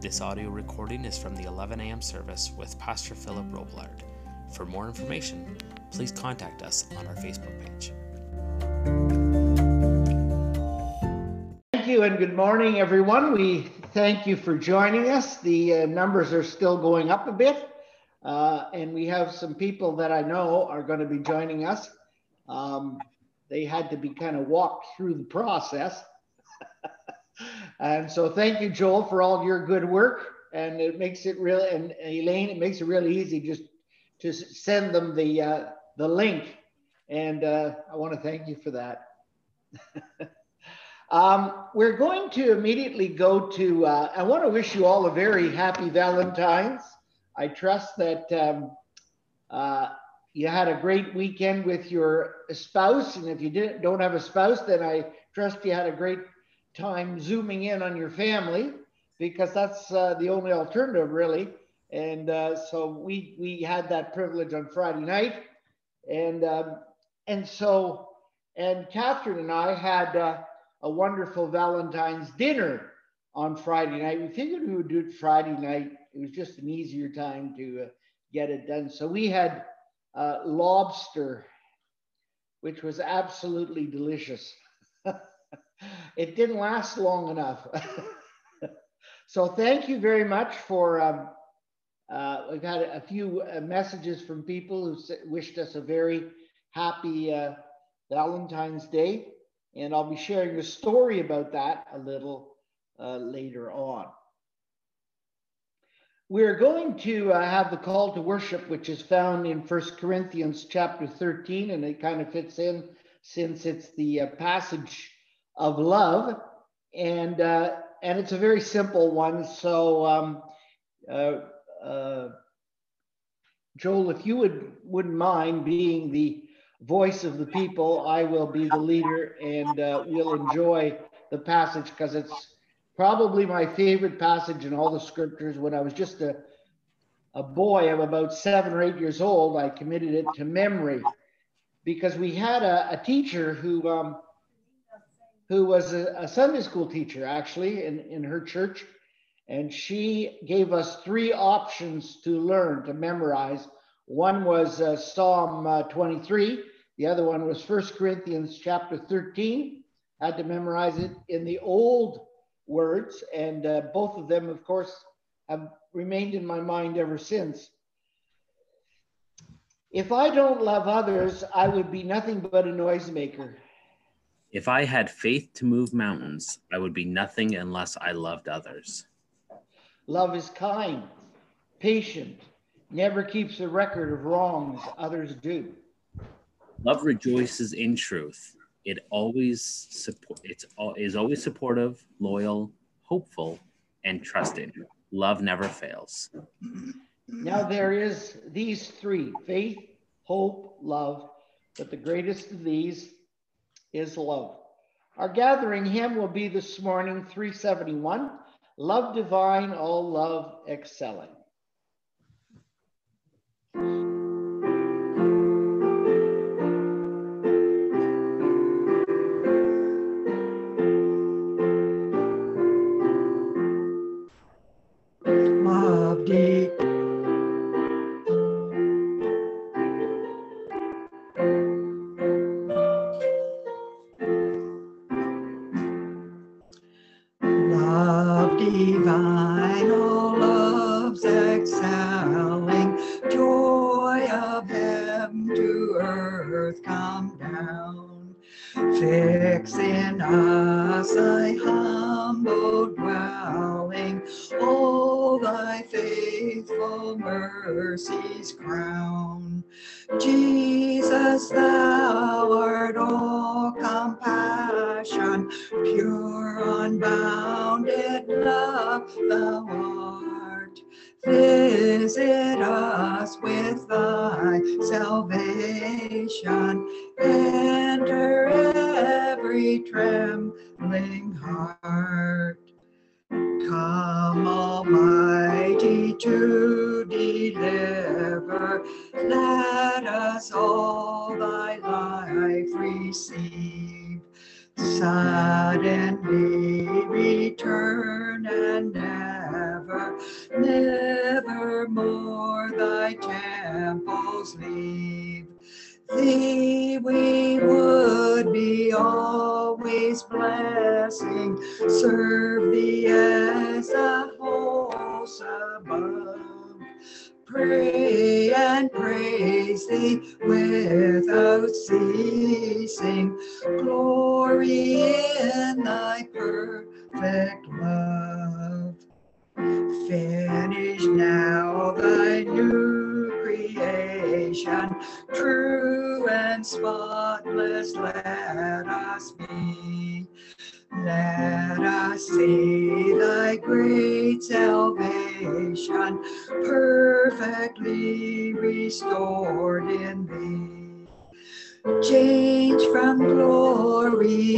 This audio recording is from the 11 a.m. service with Pastor Philip Roblard. For more information, please contact us on our Facebook page. Thank you and good morning, everyone. We thank you for joining us. The uh, numbers are still going up a bit, uh, and we have some people that I know are going to be joining us. Um, they had to be kind of walked through the process. and so thank you, Joel, for all your good work. And it makes it really, and Elaine, it makes it really easy just to send them the, uh, the link. And uh, I want to thank you for that. um, we're going to immediately go to, uh, I want to wish you all a very happy Valentine's. I trust that um, uh, you had a great weekend with your spouse. And if you didn't, don't have a spouse, then I trust you had a great time zooming in on your family because that's uh, the only alternative really. And uh, so we, we had that privilege on Friday night. And, um, and so, and Catherine and I had uh, a wonderful Valentine's dinner on Friday night. We figured we would do it Friday night. It was just an easier time to uh, get it done. So we had uh, lobster, which was absolutely delicious. It didn't last long enough. so thank you very much for. Um, uh, we've had a few uh, messages from people who wished us a very happy uh, Valentine's Day, and I'll be sharing a story about that a little uh, later on. We're going to uh, have the call to worship, which is found in First Corinthians chapter 13, and it kind of fits in since it's the uh, passage of love, and uh, and it's a very simple one. So, um, uh, uh, Joel, if you would wouldn't mind being the voice of the people, I will be the leader, and uh, we'll enjoy the passage because it's probably my favorite passage in all the scriptures. When I was just a, a boy of about seven or eight years old, I committed it to memory because we had a, a teacher who um, who was a, a, Sunday school teacher actually in, in her church. And she gave us three options to learn, to memorize. One was uh, Psalm uh, 23. The other one was First Corinthians chapter 13. Had to memorize it in the old words, and uh, both of them, of course, have remained in my mind ever since. If I don't love others, I would be nothing but a noisemaker. If I had faith to move mountains, I would be nothing unless I loved others. Love is kind, patient, never keeps a record of wrongs others do. Love rejoices in truth it always support it's is always supportive loyal hopeful and trusting love never fails now there is these three faith hope love but the greatest of these is love. Our gathering hymn will be this morning 371 love divine all love excelling pure, unbounded love thou art. Visit us with thy salvation, enter every trembling heart. Come, Almighty, to deliver. Let us all thy life receive. Suddenly return and never, never more thy temples leave. Thee we would be always blessing, serve thee as a host above. Pray and praise thee without ceasing, glory in thy perfect love. Finish now thy new creation, true and spotless let us be. Let us see thy great salvation, perfectly restored in thee. Change from glory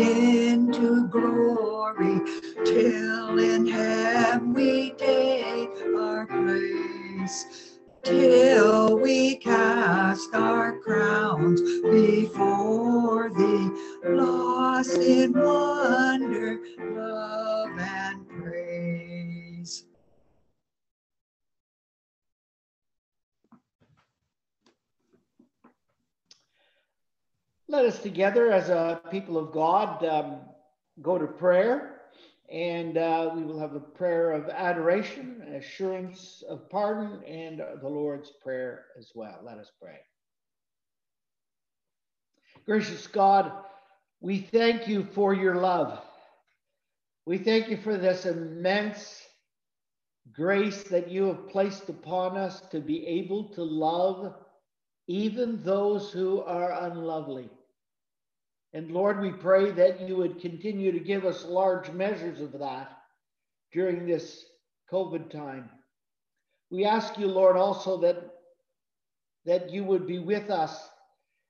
into glory, till in heaven we take our place till we cast our crowns before thee, lost in wonder, love, and praise. Let us together as a people of God um, go to prayer. And uh, we will have a prayer of adoration, assurance of pardon, and the Lord's Prayer as well. Let us pray. Gracious God, we thank you for your love. We thank you for this immense grace that you have placed upon us to be able to love even those who are unlovely. And Lord, we pray that you would continue to give us large measures of that during this COVID time. We ask you, Lord, also that, that you would be with us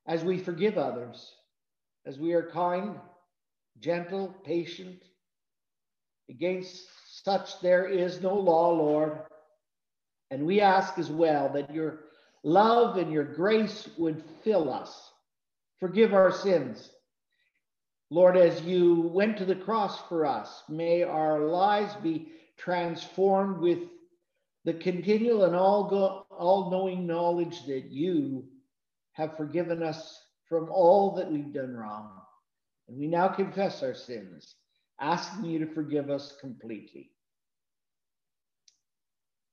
as we forgive others, as we are kind, gentle, patient. Against such there is no law, Lord. And we ask as well that your love and your grace would fill us. Forgive our sins Lord, as you went to the cross for us, may our lives be transformed with the continual and all, all knowing knowledge that you have forgiven us from all that we've done wrong. And we now confess our sins, asking you to forgive us completely.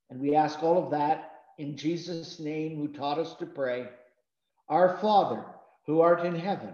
And we ask all of that in Jesus' name, who taught us to pray Our Father, who art in heaven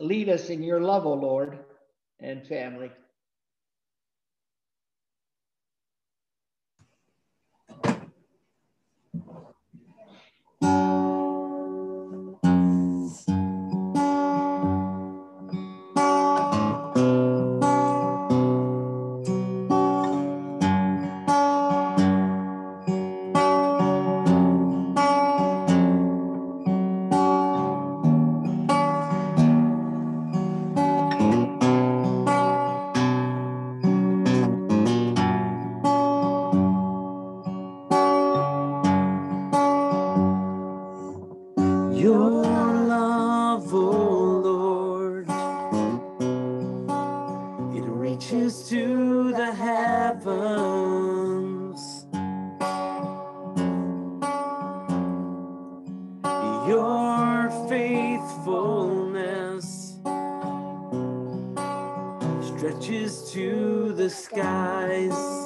Lead us in your love, O oh Lord, and family. your faithfulness stretches to the skies.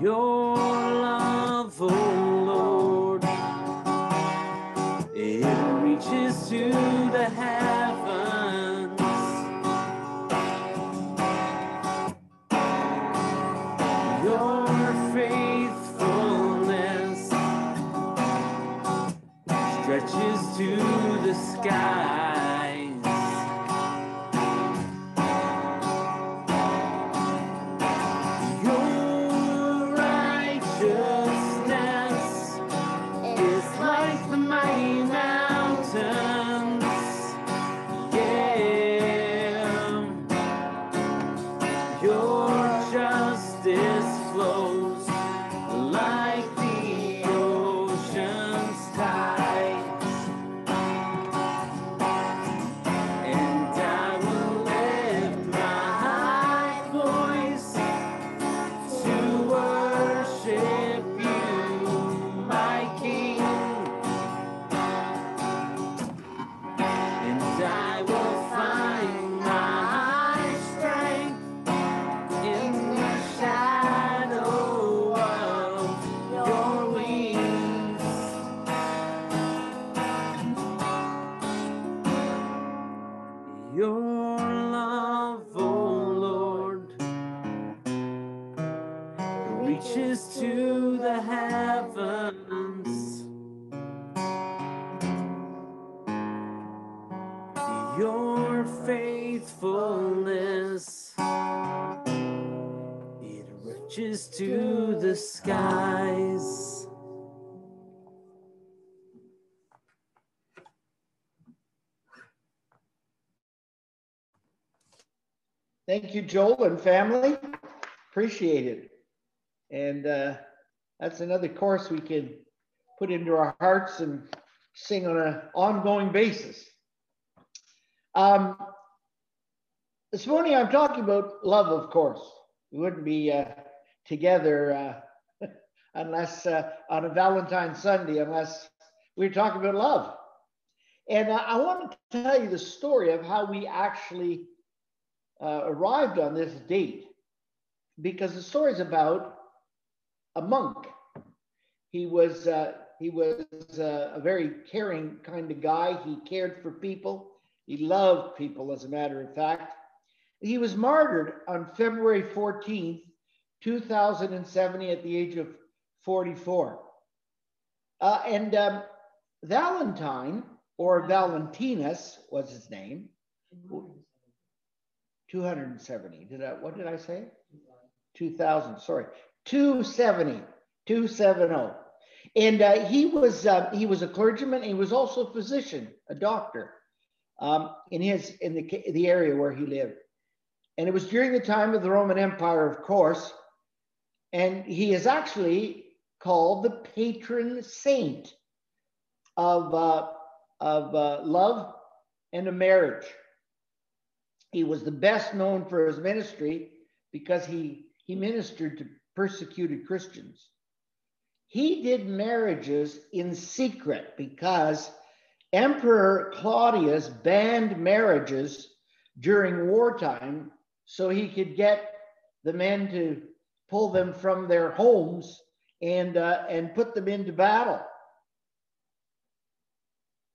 Your love, oh, Thank you, Joel and family. Appreciate it. And uh, that's another course we can put into our hearts and sing on an ongoing basis. Um, this morning, I'm talking about love, of course. We wouldn't be uh, together uh, unless uh, on a Valentine's Sunday, unless we were talking about love. And I, I want to tell you the story of how we actually uh, arrived on this date because the story is about a monk. He was uh, he was uh, a very caring kind of guy. He cared for people. He loved people, as a matter of fact. He was martyred on February 14th, 2070, at the age of 44. Uh, and um, Valentine, or Valentinus was his name, 270. Did I, what did I say? 2000, sorry. 270, 270. And uh, he was uh, he was a clergyman. He was also a physician, a doctor, um, in his in the the area where he lived. And it was during the time of the Roman Empire, of course. And he is actually called the patron saint of uh, of uh, love and of marriage. He was the best known for his ministry because he he ministered to persecuted Christians. He did marriages in secret because Emperor Claudius banned marriages during wartime so he could get the men to pull them from their homes and, uh, and put them into battle.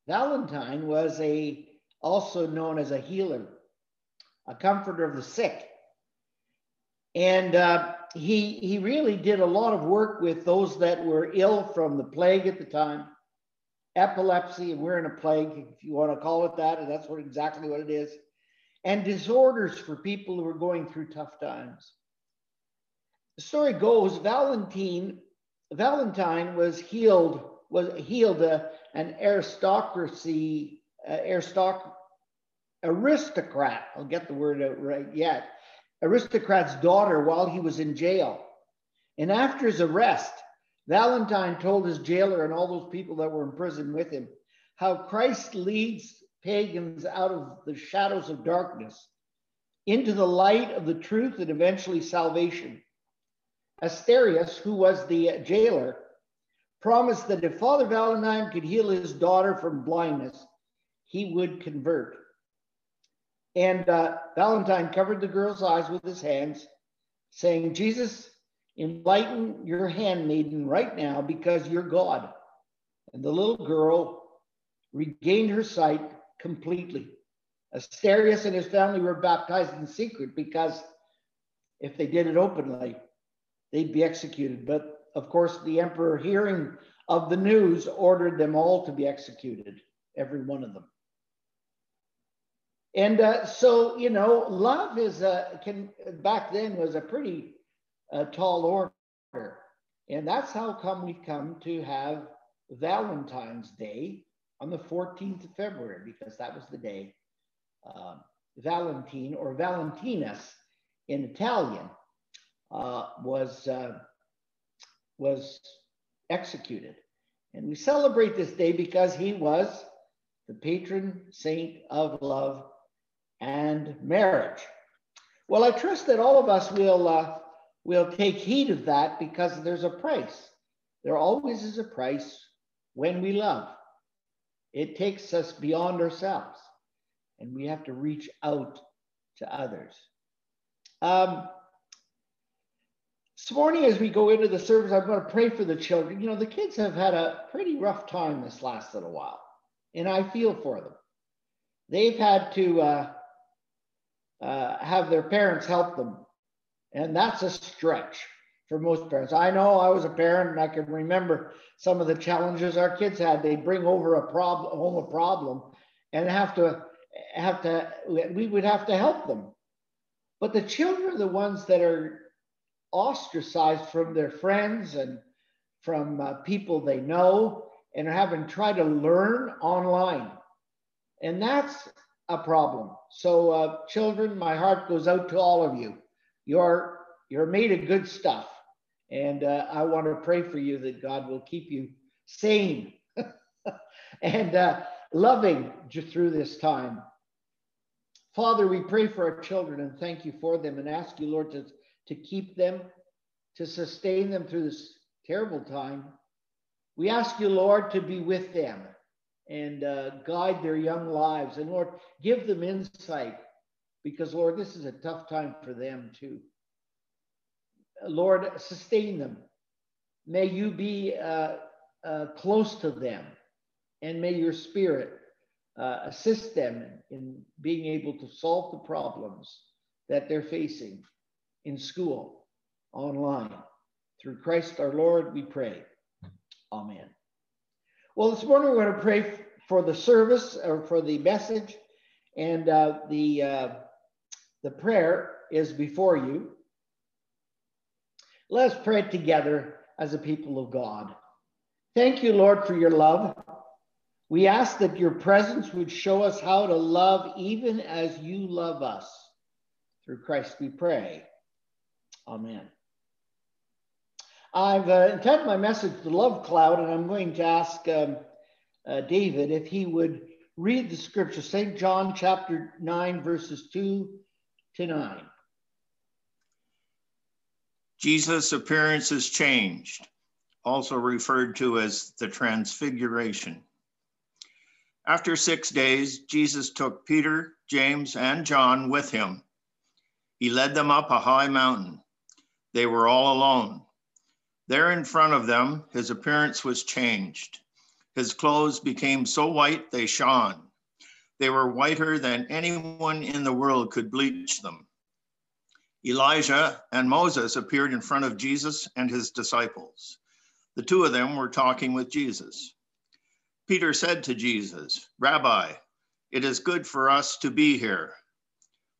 Valentine was a also known as a healer, a comforter of the sick. And uh, he, he really did a lot of work with those that were ill from the plague at the time, epilepsy, and we're in a plague, if you want to call it that, and that's what exactly what it is, and disorders for people who were going through tough times. The story goes Valentine, Valentine was healed was healed a, an aristocracy, uh, aristoc, aristocrat. I'll get the word out right yet. Aristocrat's daughter while he was in jail. And after his arrest, Valentine told his jailer and all those people that were in prison with him how Christ leads pagans out of the shadows of darkness into the light of the truth and eventually salvation. Asterius, who was the jailer, promised that if Father Valentine could heal his daughter from blindness, he would convert. And uh, Valentine covered the girl's eyes with his hands, saying, Jesus, enlighten your handmaiden right now because you're God. And the little girl regained her sight completely. Asterius and his family were baptized in secret because if they did it openly, they'd be executed. But of course, the emperor, hearing of the news, ordered them all to be executed, every one of them. And uh, so, you know, love is a, can back then was a pretty uh, tall order. And that's how come we come to have Valentine's Day on the 14th of February, because that was the day uh, Valentine or Valentinus in Italian uh, was, uh, was executed. And we celebrate this day because he was the patron saint of love and marriage. Well, I trust that all of us will, uh, will take heed of that because there's a price. There always is a price when we love. It takes us beyond ourselves and we have to reach out to others. Um, this morning, as we go into the service, I'm going to pray for the children. You know, the kids have had a pretty rough time this last little while, and I feel for them. They've had to uh, uh, have their parents help them, and that's a stretch for most parents. I know I was a parent, and I can remember some of the challenges our kids had. They bring over a problem, home a problem, and have to have to, we would have to help them. But the children are the ones that are ostracized from their friends and from uh, people they know and are having tried to learn online. And that's a problem. So, uh, children, my heart goes out to all of you. You're, you're made of good stuff. And uh, I want to pray for you that God will keep you sane and uh, loving through this time. Father, we pray for our children and thank you for them and ask you, Lord, to, to keep them, to sustain them through this terrible time. We ask you, Lord, to be with them and uh, guide their young lives. And Lord, give them insight because, Lord, this is a tough time for them too. Lord, sustain them. May you be uh, uh, close to them and may your spirit uh, assist them in being able to solve the problems that they're facing in school, online. Through Christ our Lord, we pray. Amen. Well, this morning we're going to pray for the service or for the message, and uh, the uh, the prayer is before you. Let us pray together as a people of God. Thank you, Lord, for your love. We ask that your presence would show us how to love even as you love us. Through Christ we pray. Amen. I've uh, entitled my message The Love Cloud, and I'm going to ask um, uh, David if he would read the scripture, St. John chapter 9, verses 2 to 9. Jesus' appearance is changed, also referred to as the transfiguration. After six days, Jesus took Peter, James, and John with him. He led them up a high mountain. They were all alone. There in front of them, his appearance was changed. His clothes became so white they shone. They were whiter than anyone in the world could bleach them. Elijah and Moses appeared in front of Jesus and his disciples. The two of them were talking with Jesus. Peter said to Jesus, Rabbi, it is good for us to be here.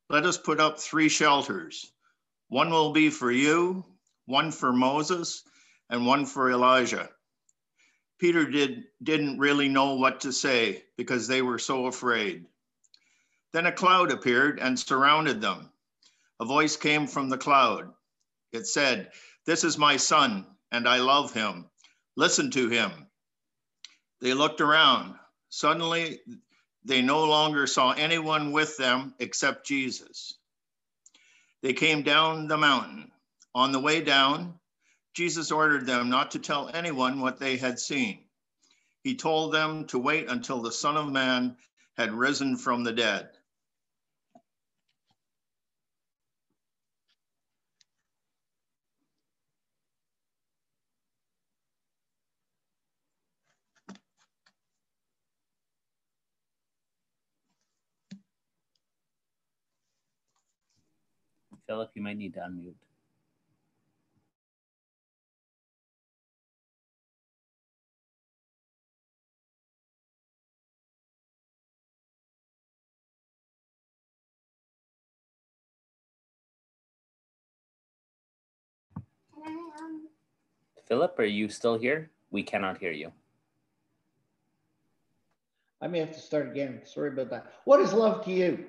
Let us put up three shelters. One will be for you, one for Moses, and one for Elijah. Peter did, didn't really know what to say because they were so afraid. Then a cloud appeared and surrounded them. A voice came from the cloud. It said, This is my son, and I love him. Listen to him. They looked around. Suddenly, they no longer saw anyone with them except Jesus. They came down the mountain. On the way down, Jesus ordered them not to tell anyone what they had seen. He told them to wait until the Son of Man had risen from the dead. Philip, you might need to unmute. Philip, are you still here? We cannot hear you. I may have to start again. Sorry about that. What is love to you?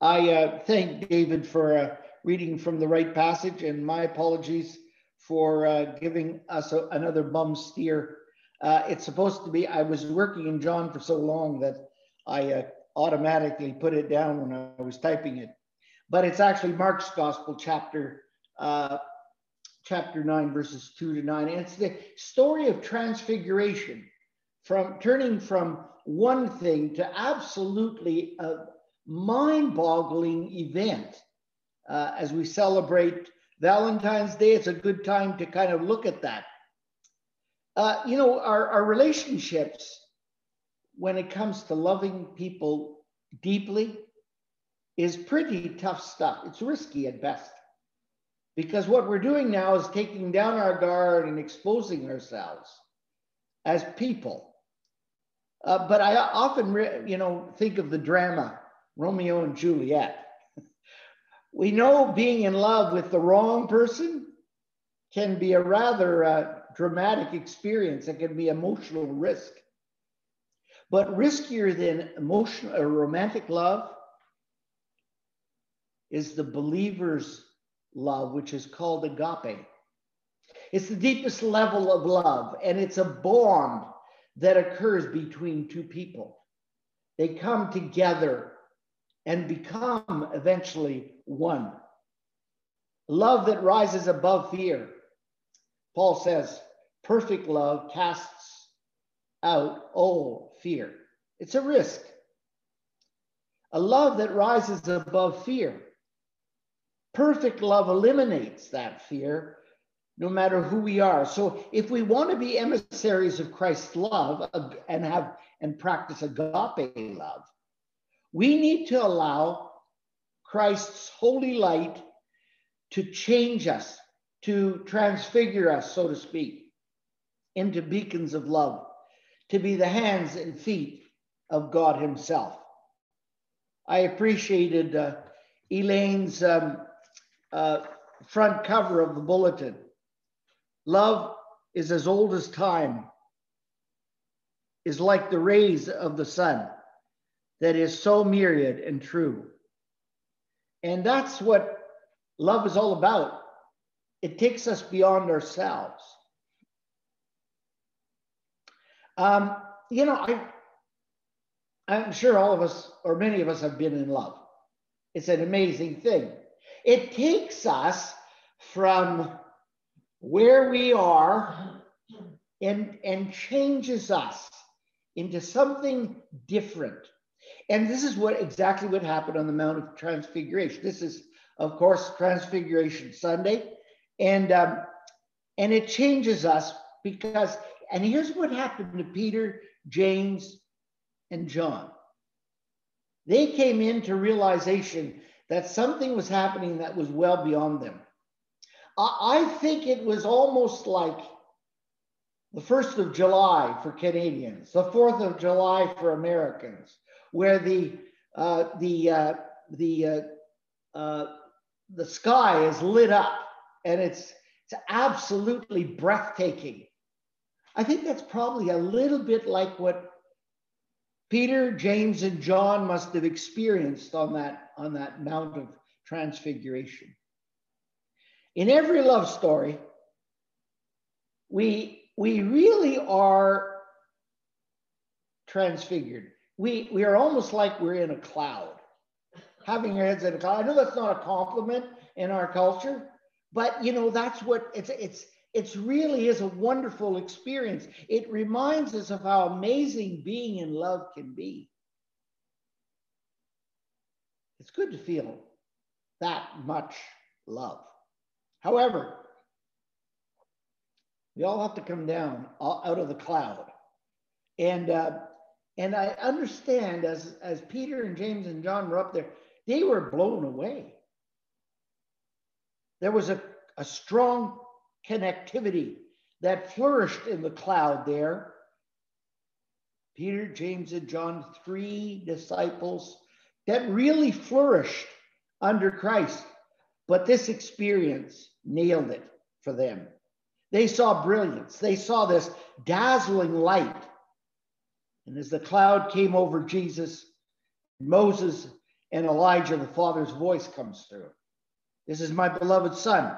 I uh, thank David for uh, reading from the right passage, and my apologies for uh, giving us a, another bum steer. Uh, it's supposed to be, I was working in John for so long that I uh, automatically put it down when I was typing it. But it's actually Mark's Gospel, chapter uh, chapter 9, verses 2 to 9. And it's the story of transfiguration from turning from one thing to absolutely a mind boggling event. Uh, as we celebrate Valentine's Day, it's a good time to kind of look at that. Uh, you know, our, our relationships, when it comes to loving people deeply, is pretty tough stuff. It's risky at best. Because what we're doing now is taking down our guard and exposing ourselves as people. Uh, but I often, you know, think of the drama Romeo and Juliet. we know being in love with the wrong person can be a rather uh, dramatic experience. It can be emotional risk. But riskier than emotional or romantic love is the believer's love, which is called agape. It's the deepest level of love, and it's a bond that occurs between two people. They come together and become eventually one. Love that rises above fear. Paul says, perfect love casts out all fear. It's a risk. A love that rises above fear. Perfect love eliminates that fear, no matter who we are. So if we want to be emissaries of Christ's love and have and practice agape love, we need to allow Christ's holy light to change us, to transfigure us, so to speak, into beacons of love, to be the hands and feet of God Himself. I appreciated uh, Elaine's um, uh, front cover of the bulletin. Love is as old as time, is like the rays of the sun that is so myriad and true. And that's what love is all about. It takes us beyond ourselves. Um, you know, I, I'm sure all of us, or many of us, have been in love. It's an amazing thing. It takes us from where we are and, and changes us into something different. And this is what exactly what happened on the Mount of Transfiguration. This is, of course, Transfiguration Sunday, and um, and it changes us because. And here's what happened to Peter, James, and John. They came into realization that something was happening that was well beyond them. I, I think it was almost like the 1st of July for Canadians, the 4th of July for Americans, where the, uh, the, uh, the, uh, uh, the sky is lit up and it's, it's absolutely breathtaking. I think that's probably a little bit like what Peter, James, and John must have experienced on that, on that Mount of Transfiguration. In every love story, we, we really are transfigured. We, we are almost like we're in a cloud, having our heads in a cloud. I know that's not a compliment in our culture, but you know, that's what it's, it's, it's really is a wonderful experience. It reminds us of how amazing being in love can be. It's good to feel that much love. However, we all have to come down out of the cloud. And uh, and I understand as as Peter and James and John were up there, they were blown away. There was a, a strong connectivity that flourished in the cloud there. Peter, James, and John, three disciples that really flourished under Christ. But this experience nailed it for them. They saw brilliance, they saw this dazzling light. And as the cloud came over Jesus, Moses and Elijah, the Father's voice comes through. This is my beloved Son.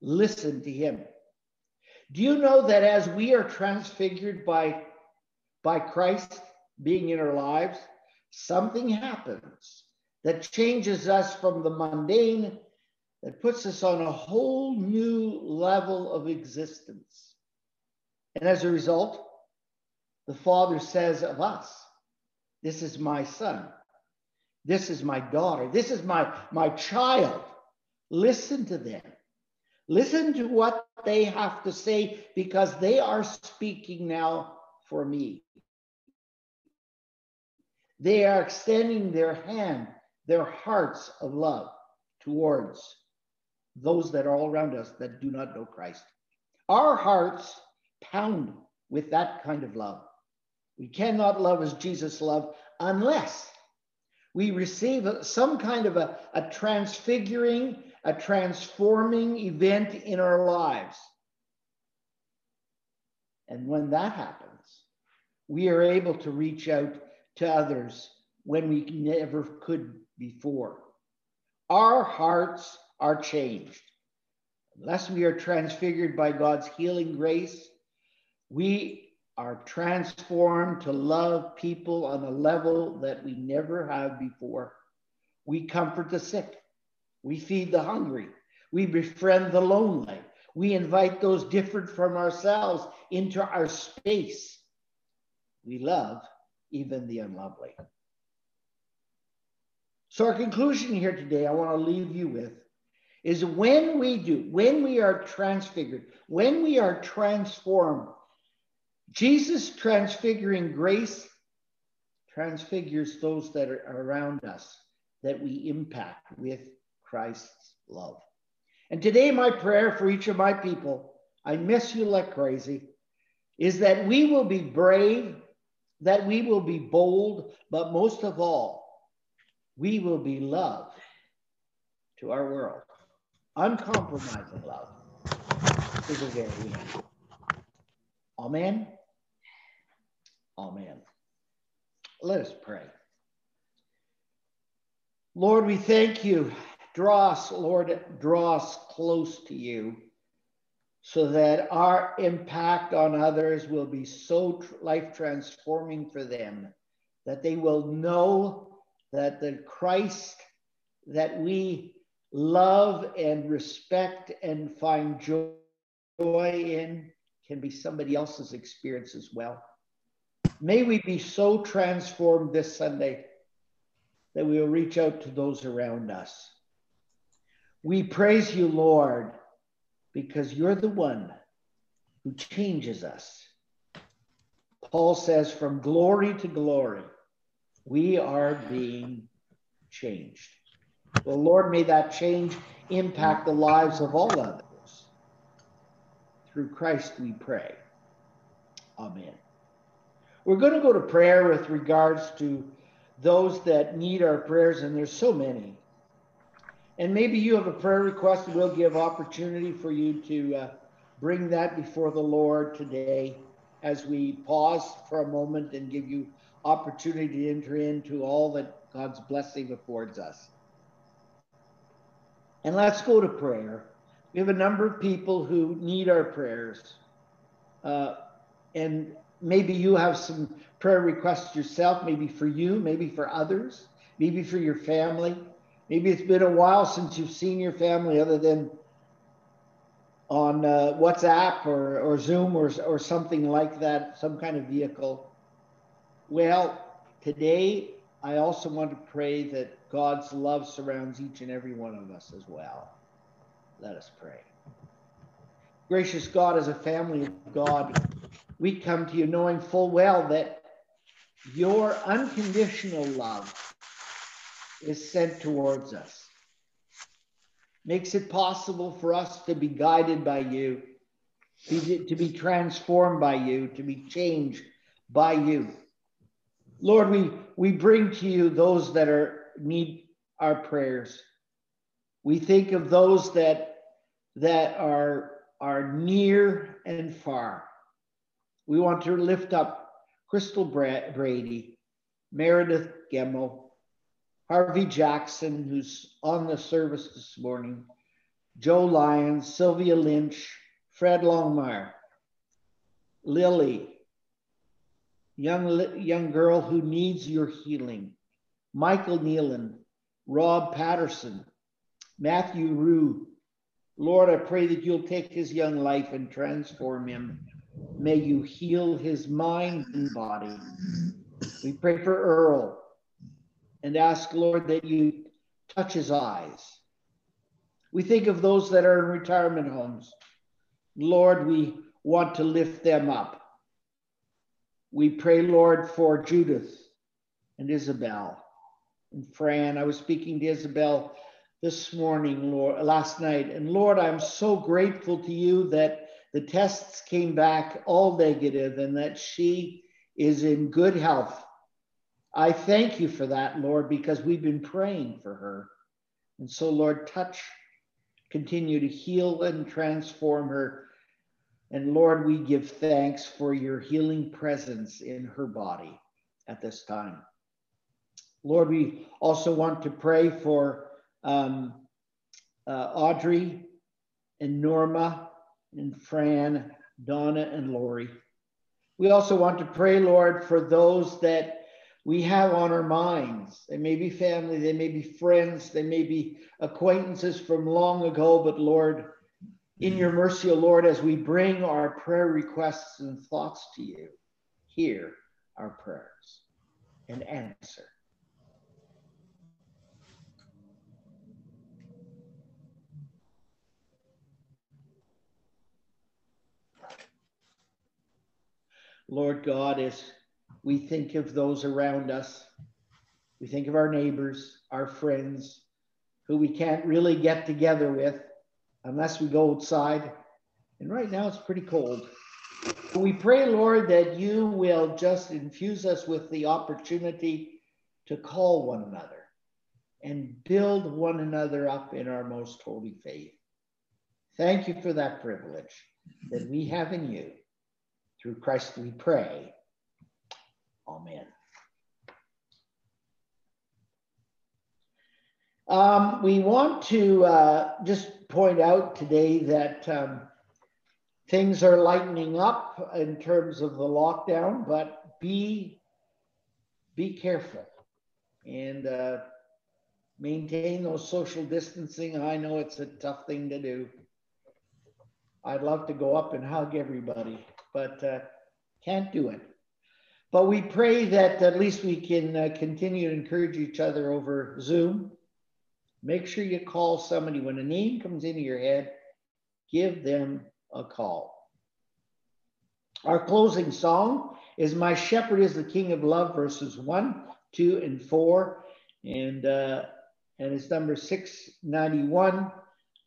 Listen to him. Do you know that as we are transfigured by, by Christ being in our lives, something happens that changes us from the mundane, that puts us on a whole new level of existence. And as a result, the Father says of us, This is my son. This is my daughter. This is my, my child. Listen to them. Listen to what they have to say because they are speaking now for me. They are extending their hand, their hearts of love towards those that are all around us that do not know Christ. Our hearts pound with that kind of love. We cannot love as Jesus loved unless we receive some kind of a, a transfiguring, a transforming event in our lives. And when that happens, we are able to reach out to others when we never could before. Our hearts are changed. Unless we are transfigured by God's healing grace, we are transformed to love people on a level that we never have before. We comfort the sick. We feed the hungry. We befriend the lonely. We invite those different from ourselves into our space. We love even the unlovely. So, our conclusion here today, I want to leave you with is when we do, when we are transfigured, when we are transformed, Jesus transfiguring grace transfigures those that are around us that we impact with Christ's love. And today, my prayer for each of my people, I miss you like crazy, is that we will be brave, that we will be bold, but most of all, we will be love to our world. Uncompromising love to the very end. Amen. Amen. Let us pray. Lord, we thank you Draw us, Lord, draw us close to you so that our impact on others will be so life transforming for them that they will know that the Christ that we love and respect and find joy in can be somebody else's experience as well. May we be so transformed this Sunday that we will reach out to those around us. We praise you, Lord, because you're the one who changes us. Paul says, from glory to glory, we are being changed. Well, Lord, may that change impact the lives of all others. Through Christ we pray. Amen. We're going to go to prayer with regards to those that need our prayers, and there's so many. And maybe you have a prayer request, we'll give opportunity for you to uh, bring that before the Lord today as we pause for a moment and give you opportunity to enter into all that God's blessing affords us. And let's go to prayer. We have a number of people who need our prayers. Uh, and maybe you have some prayer requests yourself, maybe for you, maybe for others, maybe for your family. Maybe it's been a while since you've seen your family other than on uh, WhatsApp or, or Zoom or, or something like that, some kind of vehicle. Well, today I also want to pray that God's love surrounds each and every one of us as well. Let us pray. Gracious God, as a family of God, we come to you knowing full well that your unconditional love is sent towards us. Makes it possible for us to be guided by you, to be transformed by you, to be changed by you. Lord, we, we bring to you those that are need our prayers. We think of those that that are are near and far. We want to lift up Crystal Brady, Meredith Gemmel, Harvey Jackson, who's on the service this morning, Joe Lyons, Sylvia Lynch, Fred Longmire, Lily, young, young girl who needs your healing, Michael Nealon, Rob Patterson, Matthew Rue. Lord, I pray that you'll take his young life and transform him May you heal his mind and body. We pray for Earl and ask, Lord, that you touch his eyes. We think of those that are in retirement homes. Lord, we want to lift them up. We pray, Lord, for Judith and Isabel and Fran. I was speaking to Isabel this morning, Lord, last night. And Lord, I'm so grateful to you that the tests came back all negative and that she is in good health. I thank you for that, Lord, because we've been praying for her. And so, Lord, touch, continue to heal and transform her. And Lord, we give thanks for your healing presence in her body at this time. Lord, we also want to pray for um, uh, Audrey and Norma and Fran, Donna, and Lori. We also want to pray, Lord, for those that we have on our minds. They may be family, they may be friends, they may be acquaintances from long ago, but Lord, in mm-hmm. your mercy, O Lord, as we bring our prayer requests and thoughts to you, hear our prayers and answer. Lord God, as we think of those around us, we think of our neighbors, our friends, who we can't really get together with unless we go outside. And right now it's pretty cold. We pray, Lord, that you will just infuse us with the opportunity to call one another and build one another up in our most holy faith. Thank you for that privilege that we have in you. Through Christ we pray. Amen. Um, we want to uh, just point out today that um, things are lightening up in terms of the lockdown, but be be careful and uh, maintain those social distancing. I know it's a tough thing to do. I'd love to go up and hug everybody, but uh, can't do it. But we pray that at least we can uh, continue to encourage each other over Zoom. Make sure you call somebody when a name comes into your head, give them a call. Our closing song is My Shepherd is the King of Love, verses 1, 2, and 4. And, uh, and it's number 691.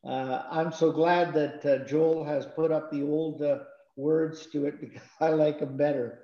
Uh, I'm so glad that uh, Joel has put up the old uh, words to it because I like them better.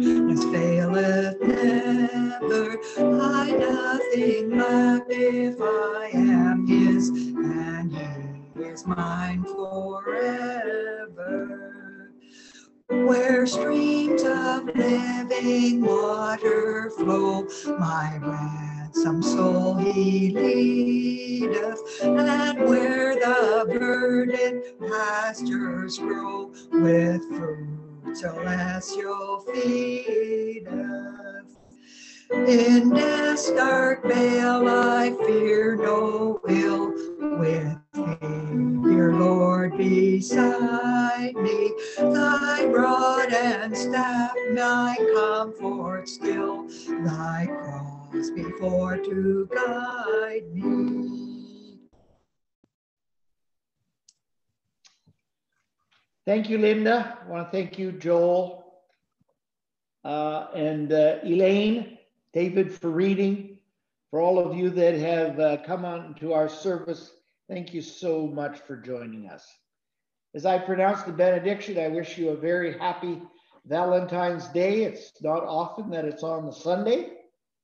mine forever. Where streams of living water flow, my ransom soul he leadeth, and where the verdant pastures grow with fruit celestial feedeth. In death's dark vale I fear no ill, with thee. Dear Lord beside me. Thy rod and staff my comfort still, thy cross before to guide me. Thank you, Linda. I want to thank you, Joel, uh, and uh, Elaine, David, for reading. For all of you that have uh, come on to our service, thank you so much for joining us. As I pronounce the benediction, I wish you a very happy Valentine's Day. It's not often that it's on the Sunday,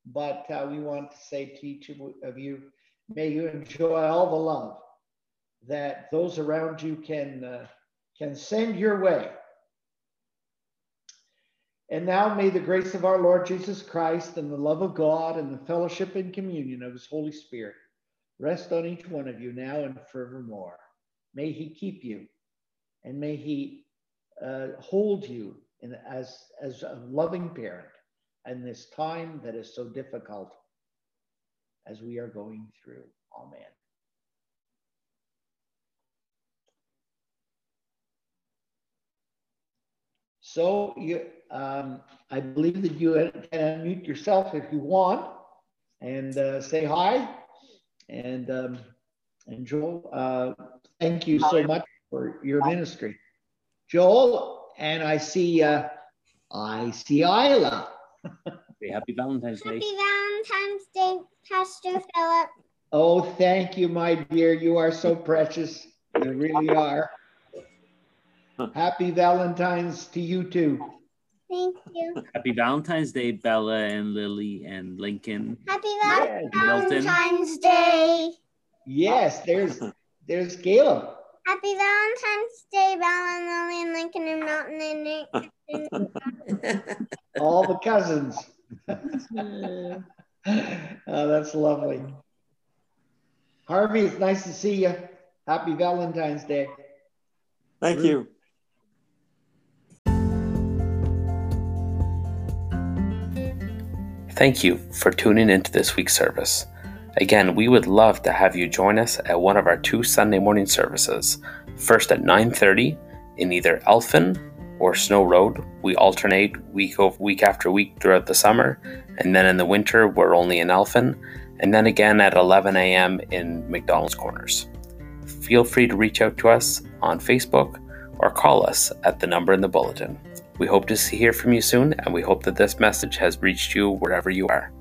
but uh, we want to say to each of you, may you enjoy all the love that those around you can uh, can send your way. And now may the grace of our Lord Jesus Christ and the love of God and the fellowship and communion of his Holy Spirit rest on each one of you now and forevermore. May he keep you and may he uh, hold you in, as, as a loving parent in this time that is so difficult as we are going through. Amen. So you, um, I believe that you can unmute yourself if you want and uh, say hi. And um, and Joel, uh, thank you so much for your ministry, Joel. And I see, uh, I see Isla. Happy Valentine's Day. Happy Valentine's Day, Pastor Philip. Oh, thank you, my dear. You are so precious. You really are. Happy Valentine's to you too. Thank you. Happy Valentine's Day, Bella and Lily and Lincoln. Happy Yes, Milton. Valentine's Day. Yes, there's there's Caleb. Happy Valentine's Day, Bella and Lily and Lincoln and Mountain and Nick. All the cousins. oh, that's lovely. Harvey, it's nice to see you. Happy Valentine's Day. Thank you. Thank you for tuning into this week's service. Again, we would love to have you join us at one of our two Sunday morning services. First at 9:30 in either Elphin or Snow Road. We alternate week over week after week throughout the summer, and then in the winter we're only in Elphin, and then again at 11 a.m. in McDonald's Corners. Feel free to reach out to us on Facebook or call us at the number in the bulletin. We hope to see, hear from you soon, and we hope that this message has reached you wherever you are.